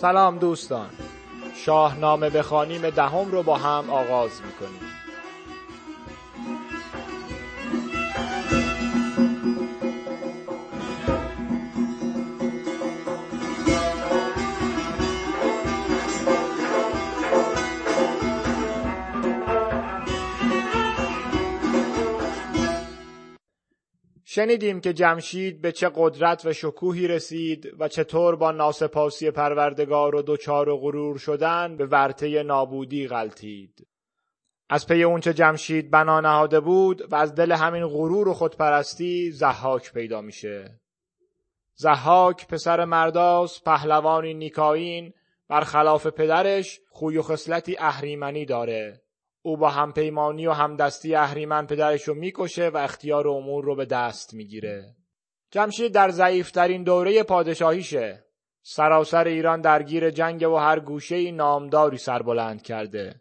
سلام دوستان. شاهنامه بخوانیم دهم رو با هم آغاز می‌کنیم. شنیدیم که جمشید به چه قدرت و شکوهی رسید و چطور با ناسپاسی پروردگار و دچار و غرور شدن به ورطه نابودی غلطید. از پی اونچه جمشید بنا نهاده بود و از دل همین غرور و خودپرستی زحاک پیدا میشه. زحاک پسر مرداس پهلوانی نیکاین برخلاف پدرش خوی و خصلتی اهریمنی داره او با همپیمانی و همدستی اهریمن پدرش رو می‌کشه و اختیار امور رو به دست می‌گیره. جمشید در ضعیفترین دوره پادشاهیشه. سراسر ایران درگیر جنگ و هر گوشه نامداری سربلند کرده.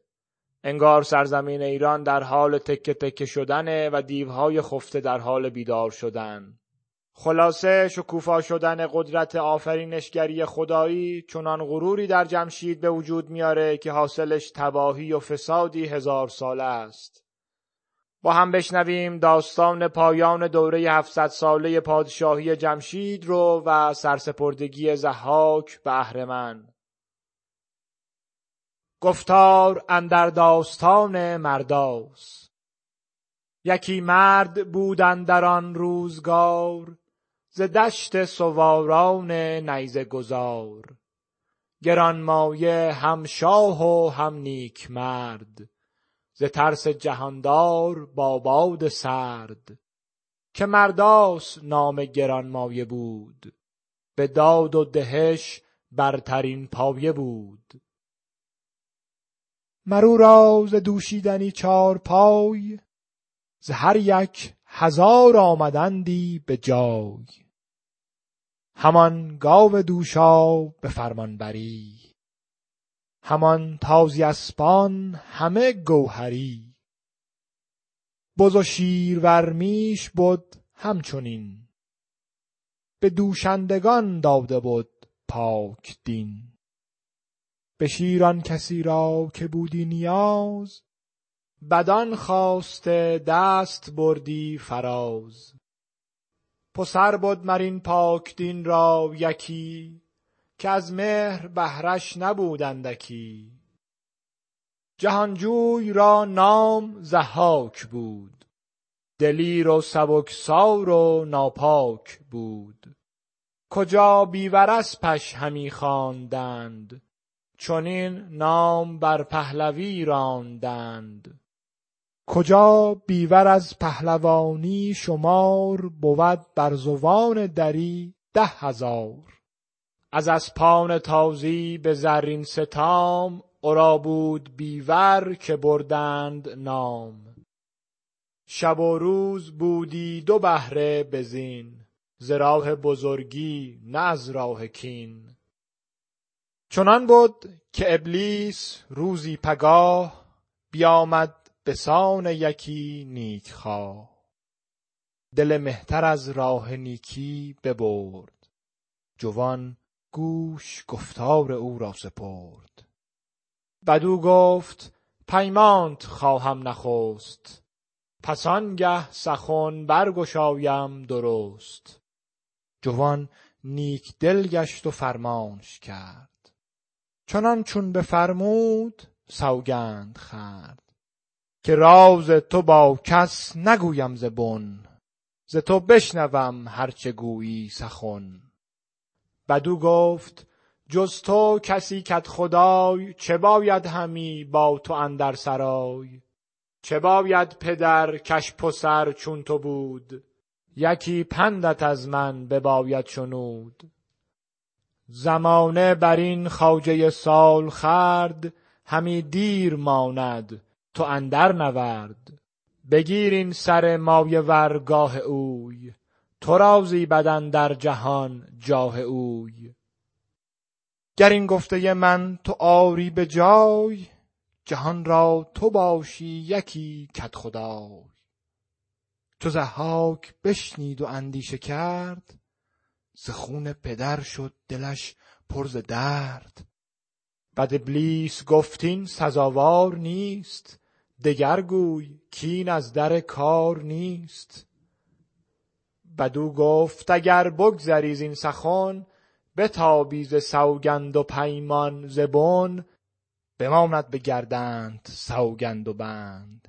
انگار سرزمین ایران در حال تکه تکه شدنه و دیوهای خفته در حال بیدار شدن. خلاصه شکوفا شدن قدرت آفرینشگری خدایی چنان غروری در جمشید به وجود میاره که حاصلش تباهی و فسادی هزار ساله است. با هم بشنویم داستان پایان دوره 700 ساله پادشاهی جمشید رو و سرسپردگی زحاک به اهرمن. گفتار اندر داستان مرداس یکی مرد بودن در آن روزگار ز دشت سواران نیزه گذار. گرانمایه هم شاه و هم نیک مرد. ز ترس جهاندار با باد سرد. که مرداس نام گرانمایه بود. به داد و دهش برترین پایه بود. مر او را ز دوشیدنی چارپای ز هر یک هزار آمدندی به جای. همان گاو دوشا به فرمانبری همان تازی اسپان همه گوهری. بز و شیرور میش بد همچنین. به دوشندگان داده بد پاک دین. به شیر آن کسی را که بودی نیاز بدان خواسته دست بردی فراز. پسر بد مر این پاک دین را یکی که از مهر بهرش نبود اندکی. جهانجوی را نام ضحاک بود دلیر و سبکسار و ناپاک بود. کجا بیور اسپش همی خواندند چنین نام بر پهلوی راندند. کجا بیور از پهلوانی شمار بود بر زوان دری ده هزار. از اسپان تازی به زرین ستام ورا بود بیور که بردند نام. شب و روز بودی دو بهره بزین ز راه بزرگی نه از راه کین. چنان بد که ابلیس روزی پگاه بیامد به سان یکی نیکخواه. دل مهتر از راه نیکی ببرد. جوان گوش گفتار او را سپرد. بدو گفت پیمانت خواهم نخست. پس آنگه سخن برگشایم درست. جوان نیک دل گشت و فرمانش کرد. چنان چون بفرمود سوگند خورد. که راز تو با کس نگویم ز بن. ز تو بشنوم هر چه گویی سخن. بدو گفت جز تو کسی کدخدای چه باید همی با تو اندر سرای؟ چه باید پدر کش پسر چون تو بود؟ یکی پندت از من بباید شنود. زمانه بر این خواجه سالخورد همی دیر ماند. تو اندر نورد. بگیر این سر مایه ورگاه اوی. تو را زیبد در جهان جاه اوی. گر این گفته من تو آری به جای جهان را تو باشی یکی کدخدای چو ضحاک بشنید و اندیشه کرد ز خون پدر شد دلش پر ز درد. بعد ابلیس گفت این سزاوار نیست دگر گوی کین از در کار نیست. بدو گفت اگر بگذری زین سخن بتابی ز سوگند و پیمان ز بن. بماند به گردنت سوگند و بند.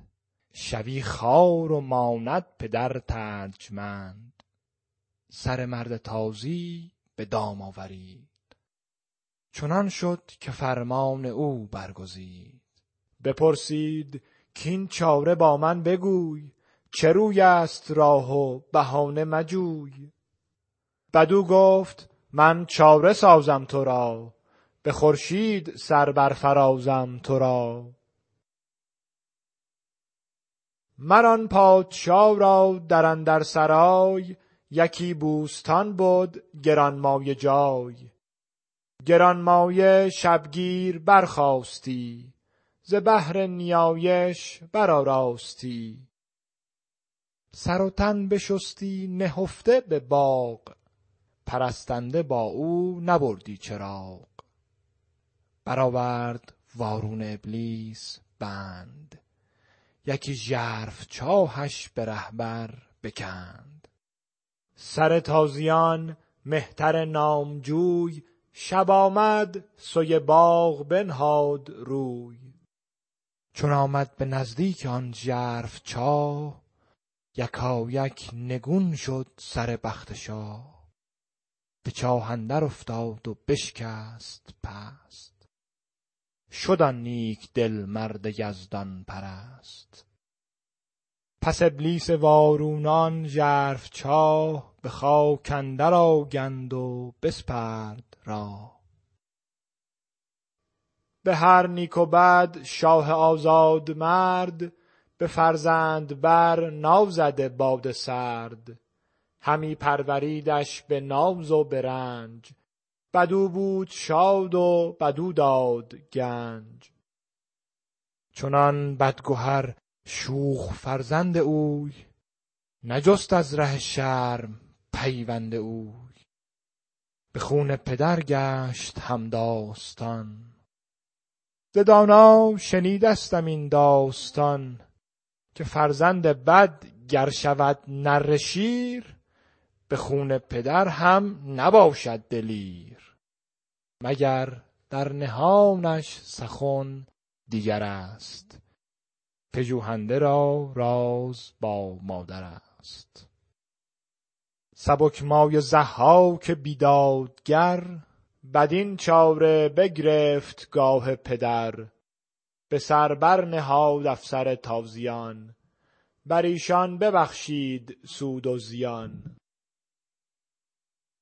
شوی خوار و ماند پدر ترجمند. سر مرد تازی به دام آورید. چنان شد که فرمان او برگزید. بپرسید کین چاره با من بگوی چه روی است راه و بهانه مجوی؟ بدو گفت من چاره سازم تو را به خورشید سر برفرازم تو را. مر آن پادشا را در اندر سرای یکی بوستان بد گرانمایه جای. گرانمایه شبگیر برخاستی ز بهر نیایش برآراستی سر و تن بشستی نهفته به باغ پرستنده با او نبردی چراغ. برآورد وارون ابلیس بند یکی ژرف چاهش به رهبر بکند. سر تازیان مهتر نامجوی شب آمد سوی باغ بنهاد روی. چون آمد به نزدیک آن ژرف چاه یکایک نگون شد سر بخت شاه. به چاه اندر افتاد و بشکست پست. شد آن نیک دل مرد یزدان پرست. پس ابلیس وارونان ژرف چاه به خاک اندر آگند و بسپرد راه. به هر نیک و بد شاه آزاد مرد به فرزند بر نازده باد سرد. همی پروریدش به ناز و به بدو بود شاد و بدو داد گنج. چنان بدگهر شوخ فرزند اوی نجست از ره شرم پیوند اوی. به خون پدر گشت همداستان. ز دانا شنیدستم این داستان که فرزند بد گر شود نره شیر به خون پدر هم نباشد دلیر. مگر در نهانش سخن دیگر است؟ پژوهنده را راز با مادر است. سبک مایه ضحاک بیدادگر بدین چاره بگرفت گاه پدر به سر نهاد افسر تازیان بر ایشان ببخشید سود و زیان.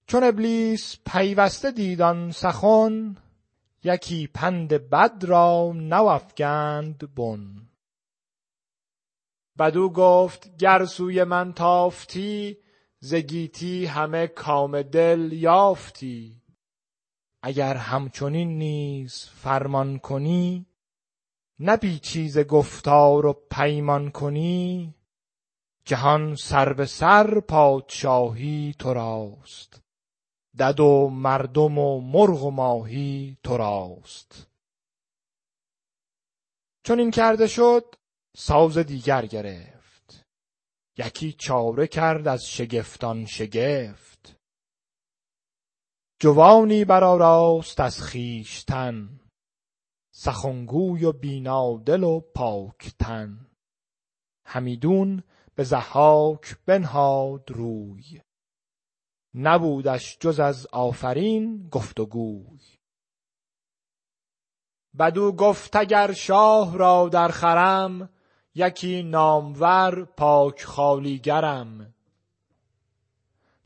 چون ابلیس پیوسته دید آن سخن یکی پند بد را نوافگند بن. بدو گفت گر سوی من تافتی ز گیتی همه کام دل یافتی. اگر همچنین نیز فرمان کنی نپیچی ز گفتار و پیمان کنی جهان سر به سر پادشاهی تو راست دد و مردم و مرغ و ماهی تو راست. چون این کرده شد ساز دیگر گرفت. یکی چاره کرد از شگفتان شگفت. جوانی برآراست از خویشتن سخنگوی و بینادل و پاک تن همیدون به ضحاک بنهاد روی نبودش جز از آفرین گفت و گوی بدو گفت اگر شاه را در خرم یکی نامور پاک خوالیگرم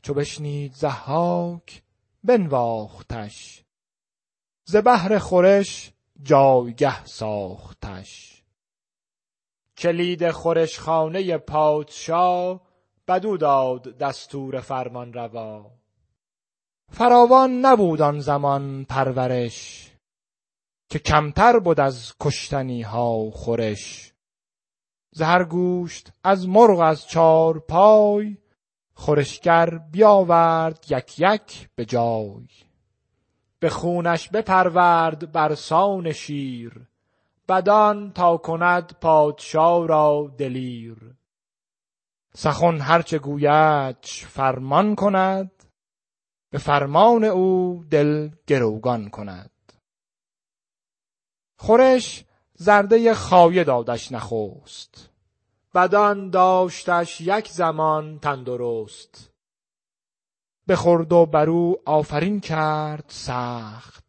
چو بشنید ضحاک بنواختش. ز بهر خورش جایگه ساختش. کلید خورشخانه پادشاه بدو داد دستور فرمان روا فراوان نبود آن زمان پرورش که کمتر بود از کشتنی ها خورش. زهر گوشت از مرغ از چار پای خورشگر بیاورد یک یک به جای. به خونش بپرورد برسان شیر بدان تا کند پادشاه را دلیر. سخن هرچه گویدش فرمان کند به فرمان او دل گروگان کند. خورش زرده خایه دادش نخست. بدان داشتش یک زمان تندرست. بخورد و برو آفرین کرد سخت.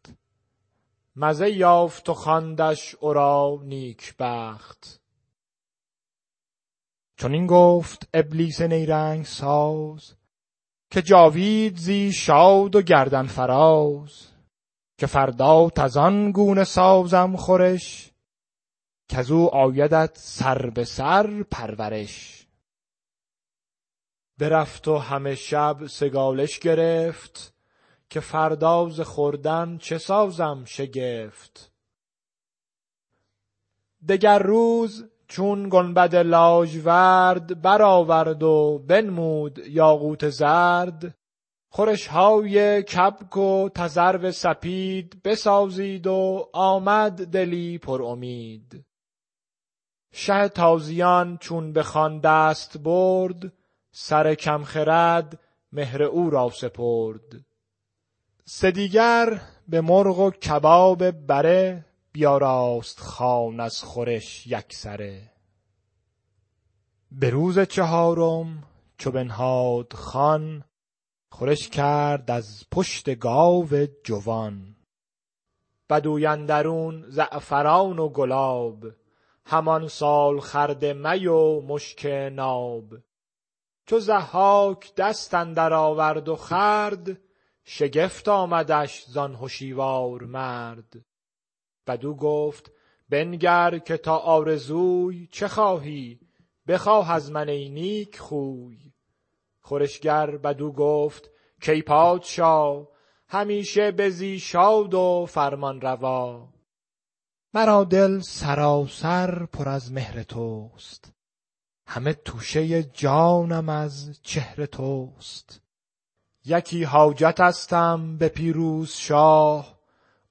مزه یافت و خواندش او نیکبخت چنین گفت ابلیس نیرنگ ساز که جاوید زی شاد و گردن فراز که فردا تزان گونه سازم خورش کزو آیدت سر به سر پرورش. برفت و همه شب سگالش گرفت که فردا ز خوردن چه سازم شگفت. دگر روز چون گنبد لاژورد برآورد و بنمود یاقوت زرد خورش های کبک و تذرو سپید بسازید و آمد دلی پر امید. شه تازیان چون به خان دست برد سر کم خرد مهر او را سپرد. سه دیگر به مرغ و کباب بره بیاراست خوان از خورش یکسره به روز چهارم چو بنهاد خوان خورش کرد از پشت گاو جوان. بدوی اندرون زعفران و گلاب همان سالخورد می و مشک ناب. چو ضحاک دست اندر آورد و خورد شگفت آمدش زان هشیوار مرد. بدو گفت بنگر که تا آرزوی چه خواهی؟ بخواه از من ای نیک خوی. خورشگر بدو گفت کای پادشا همیشه بزی شاد و فرمان روا. مرا دل سراسر پر از مهر توست. همه توشه جانم از چهر توست. یکی حاجتستم به پیروز شاه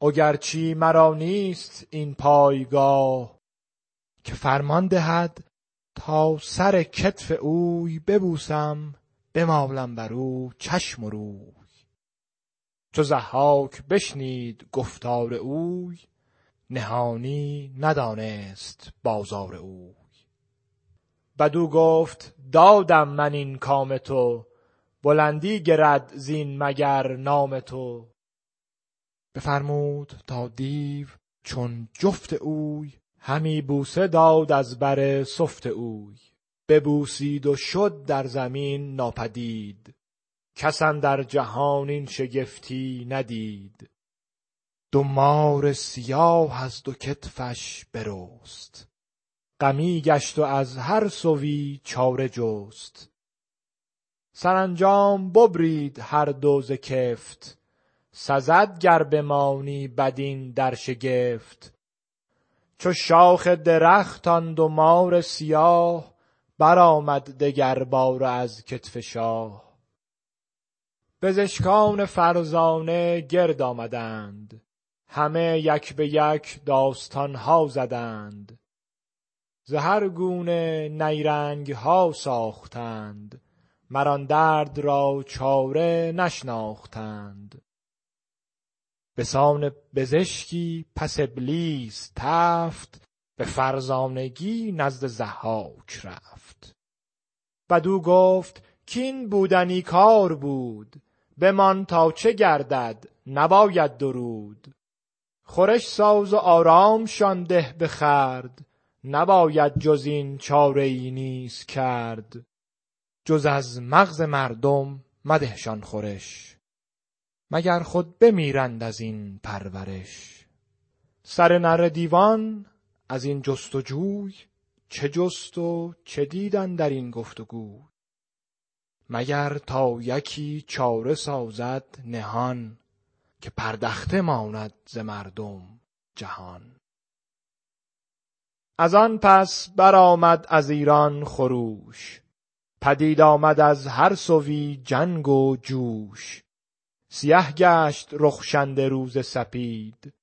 اگرچی مرا نیست این پایگاه. که فرمان دهد تا سر کتف اوی ببوسم بمالم بر او چشم و روی. چو ضحاک بشنید گفتار اوی نهانی ندانست بازار اوی. بدو گفت دادم من این کام تو بلندی گرد زین مگر نام تو. بفرمود تا دیو چون جفت اوی همی بوسه داد از بر سفت اوی. ببوسید و شد در زمین ناپدید. کس اندر جهان این شگفتی ندید. دو مار سیاه از دو کتفش برست غمی گشت و از هر سوی چاره جست. سرانجام ببرید هر دو ز کفت. سزد گر بمانی بدین در شگفت. چو شاخ درخت آن دو مار سیاه برآمد دگرباره از کتف شاه. پزشکان فرزانه گرد آمدند. همه یک به یک داستان ها زدند. ز هر گونه نیرنگ ها ساختند. مر آن درد را چاره نشناختند. بسان پزشکی پس ابلیس تفت به فرزانگی نزد ضحاک رفت. بدو گفت کین بودنی کار بود؟ بمان تا چه گردد؟ نباید درود. خورش ساز و آرامشان ده به خورد نباید جز این چاره ای نیز کرد. جز از مغز مردم مدهشان خورش. مگر خود بمیرند از این پرورش؟ سر نره دیوان از این جست و جوی چه جست و چه دیدن در این گفتگو؟ مگر تا یکی چاره سازد نهان؟ که پردخته ماند ز مردم جهان. از آن پس برآمد از ایران خروش. پدید آمد از هر سوی جنگ و جوش. سیه گشت رخشنده روز سپید.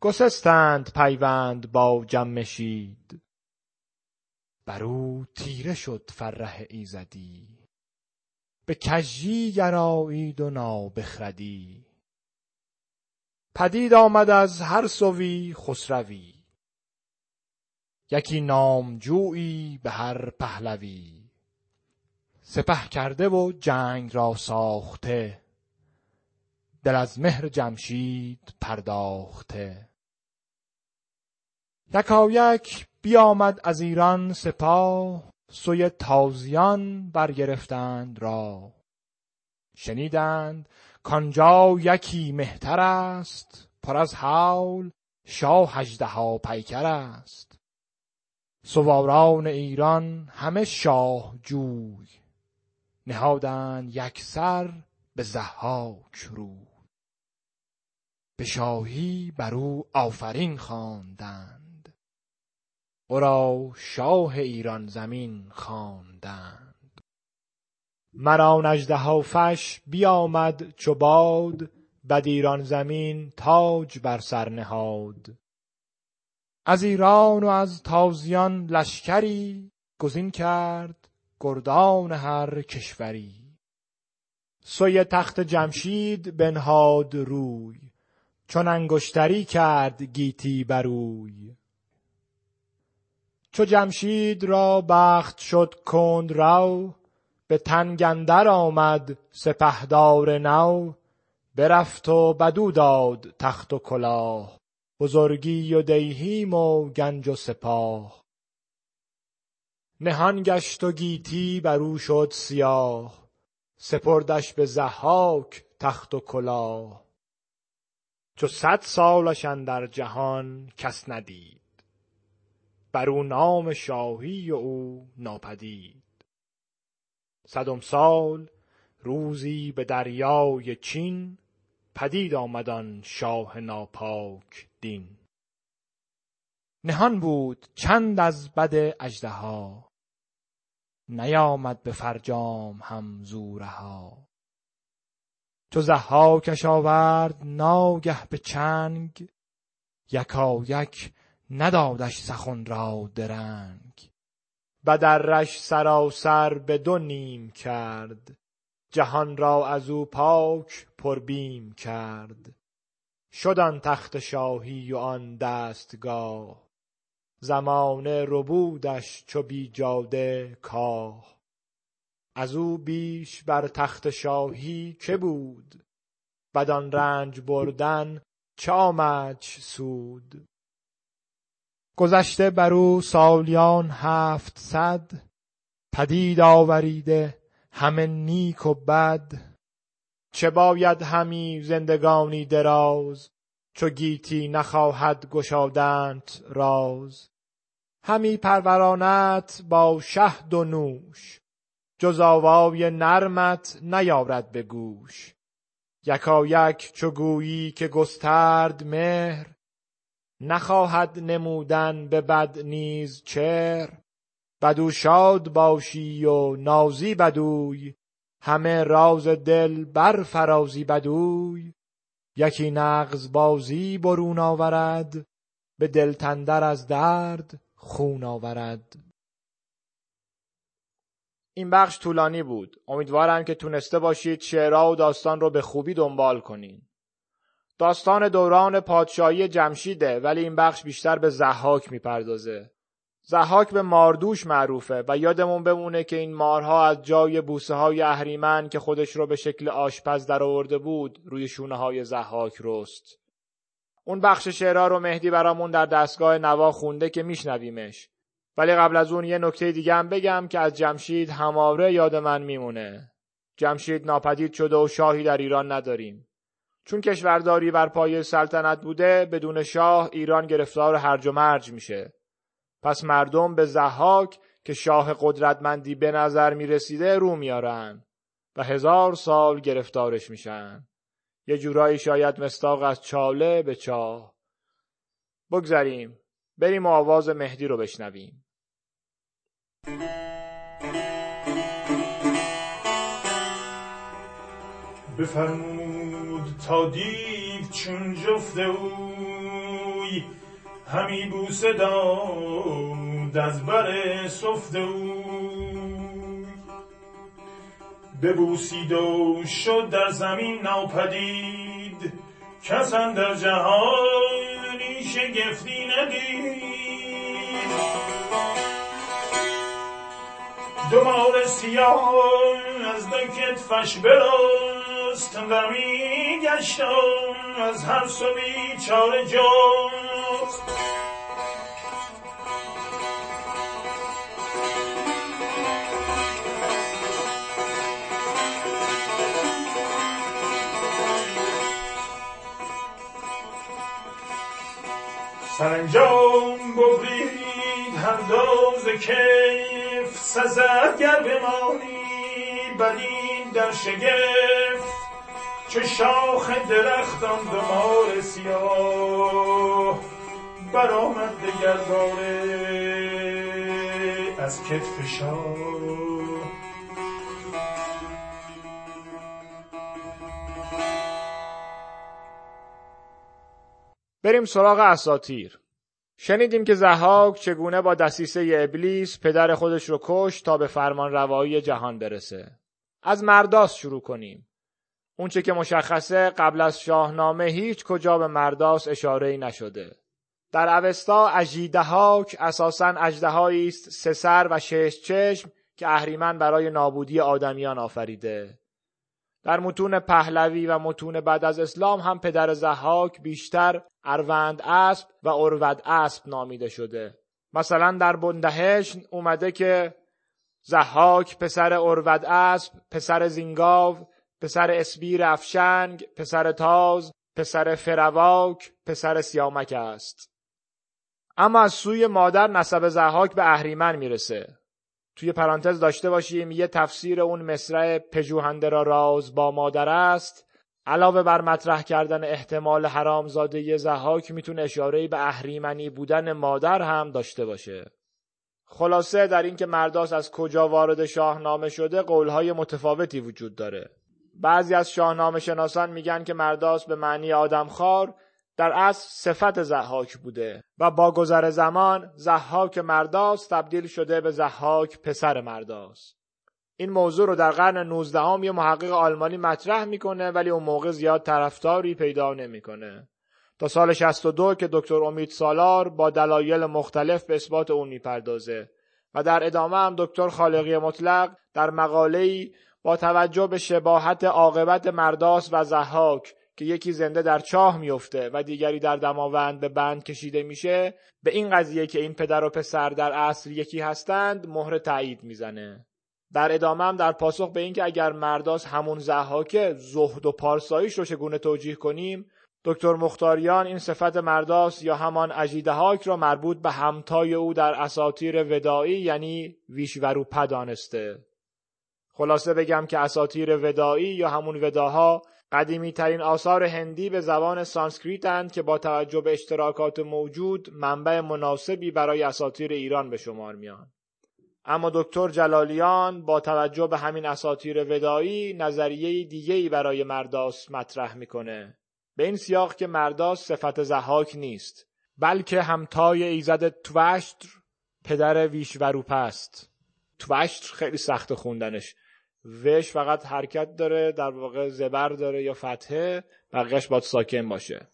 گسستند پیوند با جمشید بر او تیره شد فره ایزدی. به کژی گرایید و نابخردی. پدید آمد از هر سوی خسروی. یکی نامجویی به هر پهلوی. سپه کرده و جنگ را ساخته. دل از مهر جمشید پرداخته. یکایک بیامد از ایران سپاه سوی تازیان برگرفتند را شنیدند کآنجا یکی مهتر است پر از هول شاه اژدها پیکر است. سواران ایران همه شاه جوی نهادند یکسر به ضحاک روی. به شاهی بر او آفرین خواندند ورا شاه ایران زمین خواندند. مر آن اژدهافش بیامد چو باد بدیران زمین تاج بر سر نهاد. از ایران و از تازیان لشکری گزین کرد گردان هر کشوری. سوی تخت جمشید بنهاد روی چون انگشتری کرد گیتی بر اوی. چو جمشید را بخت شد کندرو به تنگ اندر آمد سپهدار نو برفت و بدو داد تخت و کلاه بزرگی و دیهیم و گنج و سپاه. نهان گشت و گیتی بر او شد سیاه سپردش به ضحاک تخت و کلاه. چو صد سالش اندر جهان کس ندید بر او نام شاهی و او ناپدید. صدم سال روزی به دریای چین پدید آمد آن شاه ناپاک دین. نهان بود چند از بد اژدها نیامد به فرجام هم زو رها چو ضحاکش آورد ناگه به چنگ یکایک ندادش سخن را درنگ. بدرش سراسر به دو نیم کرد. جهان را از او پاک پر بیم کرد. شد آن تخت شاهی و آن دستگاه. زمانه ربودش چو بیجاده کاه. از او بیش بر تخت شاهی که بود؟ بدان رنج بردن چه آمدش سود؟ گذشته بر او سالیان هفتصد پدید آوریده همه نیک و بد. چه باید همی زندگانی دراز چو گیتی نخواهد گشادنت راز. همی پروراندت با شهد و نوش جز آوای نرمت نیارد به گوش. یکایک چو گویی که گسترد مهر نخواهد نمودن به بد نیز چهر. بدو شاد باشی و نازی بدوی همه راز دل بر فرازی بدوی. یکی نغز بازی برون آورد به دلتندر از درد خون آورد. این بخش طولانی بود. امیدوارم که تونسته باشید شعرها و داستان رو به خوبی دنبال کنین. داستان دوران پادشاهی جمشیده ولی این بخش بیشتر به زحاک می‌پردازه. زحاک به ماردوش معروفه و یادمون بمونه که این مارها از جای بوسه های اهریمن که خودش رو به شکل آشپز در آورده بود روی شونه های زحاک رست. اون بخش شعرها رو مهدی برامون در دستگاه نوا خونده که میشنویمش. ولی قبل از اون یه نکته دیگه هم بگم که از جمشید هماره یاد من میمونه. جمشید ناپدید شده و شاهی در ایران نداریم. چون کشورداری بر پایه سلطنت بوده بدون شاه ایران گرفتار هرج و مرج میشه. پس مردم به زحاک که شاه قدرتمندی به نظر می رسیده رو میارن و هزار سال گرفتارش میشن. یه جورایی شاید مستاق از چاله به چاه. بگذریم. بریم و آواز مهدی رو بشنویم. بفرمود تا دید چون جفته اوی همی بوسه داد از بر سفته اوی. ببوسید و شد در زمین ناپدید کس در جهانی شگفتی ندید. دو مار سیاه از دو کتفش براست و می گشتم از هر سو بیچاره جست سرانجام ببرید هر دوز کیف سزد گر بمانی بدین در شگفت. چه شاخ درختان دو مار سیاه برآمد دگرباره از کتف شاه. بریم سراغ اساتیر شنیدیم که زحاک چگونه با دسیسه ابلیس پدر خودش رو کش تا به فرمان روایی جهان برسه. از مرداس شروع کنیم. اونچه که مشخصه قبل از شاهنامه هیچ کجا به مرداس اشاره نشده. در اوستا اژیدهاک اساسا اژدهایی است سه سر و شش چشم که اهریمن برای نابودی آدمیان آفریده. در متون پهلوی و متون بعد از اسلام هم پدر زحاک بیشتر اروند اسب و اروود اسب نامیده شده. مثلا در بندهشن اومده که زحاک پسر اروود اسب پسر زینگاو پسر اسبیر افشنگ پسر تاز پسر فرواک پسر سیامک است. اما از سوی مادر نسب زحاک به اهریمن می‌رسه. توی پرانتز داشته باشیم یه تفسیر اون مصرع پژوهنده را راز با مادر است. علاوه بر مطرح کردن احتمال حرامزاده زحاک می‌تونه اشاره به اهریمنی بودن مادر هم داشته باشه. خلاصه در اینکه مرداس از کجا وارد شاهنامه شده قولهای متفاوتی وجود داره. بعضی از شاهنامه شناسان میگن که مرداس به معنی آدمخوار در اصل صفت زحاک بوده و با گذر زمان زحاک مرداس تبدیل شده به زحاک پسر مرداس. این موضوع رو در قرن 19 هم یه محقق آلمانی مطرح می‌کنه ولی اون موقع زیاد طرفداری پیدا نمی‌کنه. تا سال 62 که دکتر امید سالار با دلایل مختلف به اثبات اون می‌پردازه و در ادامه هم دکتر خالقی مطلق در مقاله‌ای با توجه به شباهت عاقبت مرداس و زحاک که یکی زنده در چاه میفته و دیگری در دماوند به بند کشیده میشه به این قضیه که این پدر و پسر در اصل یکی هستند مهر تایید می‌زنه. در ادامه هم در پاسخ به اینکه اگر مرداس همون زحاکه زهد و پارساییش رو چگونه توجیه کنیم دکتر مختاریان این صفت مرداس یا همان اجیدهاک را مربوط به همتای او در اساتیر ودایی یعنی ویشوروپا دانسته. خلاصه بگم که اساتیر ودایی یا همون وداها قدیمی ترین آثار هندی به زبان سانسکریتند که با توجه به اشتراکات موجود منبع مناسبی برای اساتیر ایران به شمار میان. اما دکتر جلالیان با توجه به همین اساتیر ودایی نظریه دیگه‌ای برای مرداس مطرح می‌کنه. به این سیاق که مرداس صفت زحاک نیست بلکه همتای ایزد توشتر پدر ویشوروپ است. توشتر خیلی سخت خوندنش وش فقط حرکت داره در واقع زبر داره یا فتحه بقیهش باید ساکن باشه.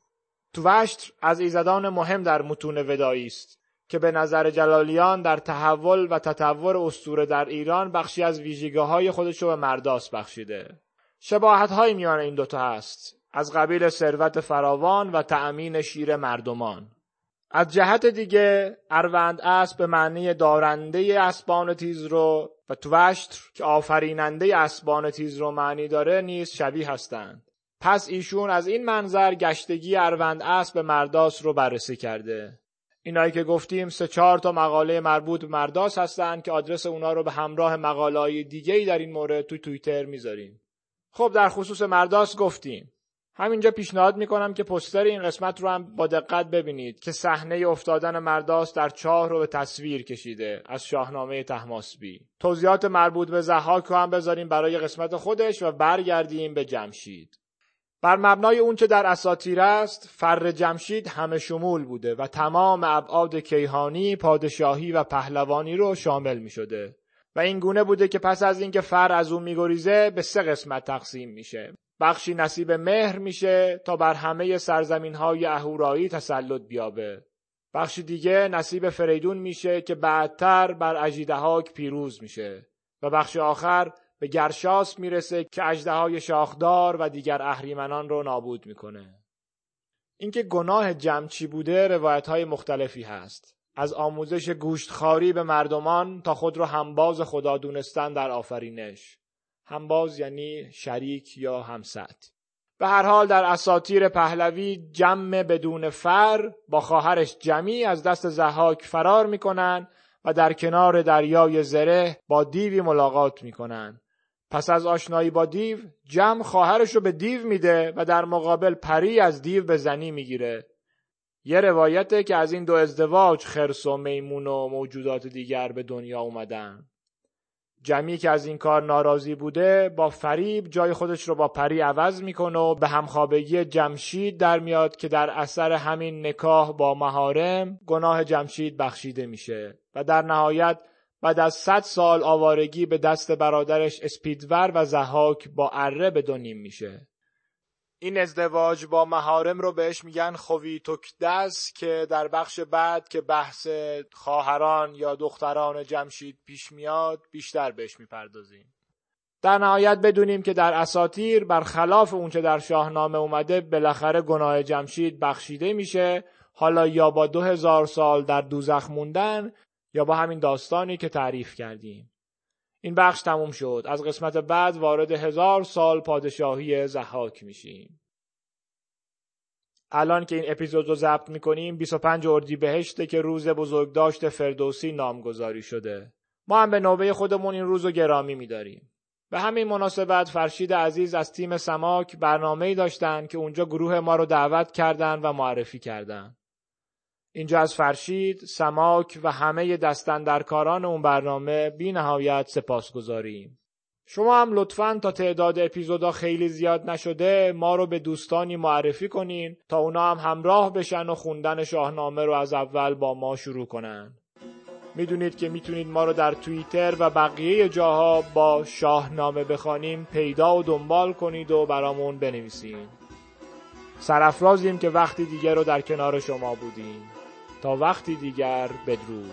توشتر از ایزدان مهم در متون ودایی است که به نظر جلالیان در تحول و تطور استوره در ایران بخشی از ویژگی های خودش رو به مرداس بخشیده. شباهت های میان این دوتا هست. از قبیل ثروت فراوان و تأمین شیر مردمان. از جهت دیگه اروند اسب به معنی دارنده اسبان تیز رو و توشتر که آفریننده اسبان تیز رو معنی داره نیز شبیه هستند. پس ایشون از این منظر گشتگی اروند اسب مرداس رو بررسی کرده. اینایی که گفتیم سه چهار تا مقاله مربوط به مرداس هستن که آدرس اونا رو به همراه مقاله های دیگه در این مورد تو توییتر می‌ذاریم. خب در خصوص مرداس گفتیم. همینجا پیشنهاد می‌کنم که پستر این قسمت رو هم با دقت ببینید که صحنه افتادن مرداس در چاه رو به تصویر کشیده از شاهنامه تحماسبی. توضیحات مربوط به زحاک رو هم بذاریم برای قسمت خودش و برگردیم به جمشید. بر مبنای اونچه در اساتیر است فر جمشید همه شمول بوده و تمام ابعاد کیهانی پادشاهی و پهلوانی رو شامل می شده و این گونه بوده که پس از اینکه فر از اون میگریزه به سه قسمت تقسیم میشه. بخشی نصیب مهر میشه تا بر همه سرزمین های اهورایی تسلط بیابه. بخشی دیگه نصیب فریدون میشه که بعدتر بر اجیدهاک پیروز میشه. و بخش آخر به گرشاس می‌رسه که اجده شاخدار و دیگر اهریمنان رو نابود می‌کنه. اینکه گناه جمچی بوده روایت های مختلفی هست. از آموزش گوشتخاری به مردمان تا خود رو همباز خدا دونستن در آفرینش. همباز یعنی شریک یا همسط به هر حال در اساتیر پهلوی جمع بدون فر با خواهرش جمی از دست زحاک فرار می‌کنن و در کنار دریای زره با دیوی ملاقات می‌کنن. پس از آشنایی با دیو جم خواهرش رو به دیو میده و در مقابل پری از دیو به زنی می‌گیره. یه روایته که از این دو ازدواج خرس و میمون و موجودات دیگر به دنیا اومدن. جمعی که از این کار ناراضی بوده با فریب جای خودش رو با پری عوض می‌کنه و به همخوابگی جمشید در میاد که در اثر همین نکاح با مهارم گناه جمشید بخشیده میشه. و در نهایت بعد از صد سال آوارگی به دست برادرش اسپیدور و زهاک با اره به دونیم میشه. این ازدواج با مهارم رو بهش میگن خوی توکدس که در بخش بعد که بحث خواهران یا دختران جمشید پیش میاد بیشتر بهش می‌پردازیم. در نهایت بدونیم که در اساتیر برخلاف اونچه در شاهنامه اومده بالاخره گناه جمشید بخشیده میشه. حالا یا با دو هزار سال در دوزخ موندن یا با همین داستانی که تعریف کردیم. این بخش تموم شد. از قسمت بعد وارد هزار سال پادشاهی زحاک میشیم. الان که این اپیزود رو ضبط می‌کنیم 25 اردی بهشته که روز بزرگداشت فردوسی نامگذاری شده. ما هم به نوبه خودمون این روز رو گرامی میداریم. به همین مناسبت فرشید عزیز از تیم سماک برنامه داشتن که اونجا گروه ما رو دعوت کردن و معرفی کردن. اینجا از فرشید، سماک و همه دستندرکاران اون برنامه بی نهایت سپاس گذاریم. شما هم لطفا تا تعداد اپیزودا خیلی زیاد نشده ما رو به دوستانی معرفی کنین تا اونا هم همراه بشن و خوندن شاهنامه رو از اول با ما شروع کنن. می‌دونید که می‌تونید ما رو در توییتر و بقیه جاها با شاهنامه بخوانیم پیدا و دنبال کنید و برامون بنویسین. سرافرازیم که وقتی دیگه رو در کنار شما بودیم. تا وقتی دیگر بدرود.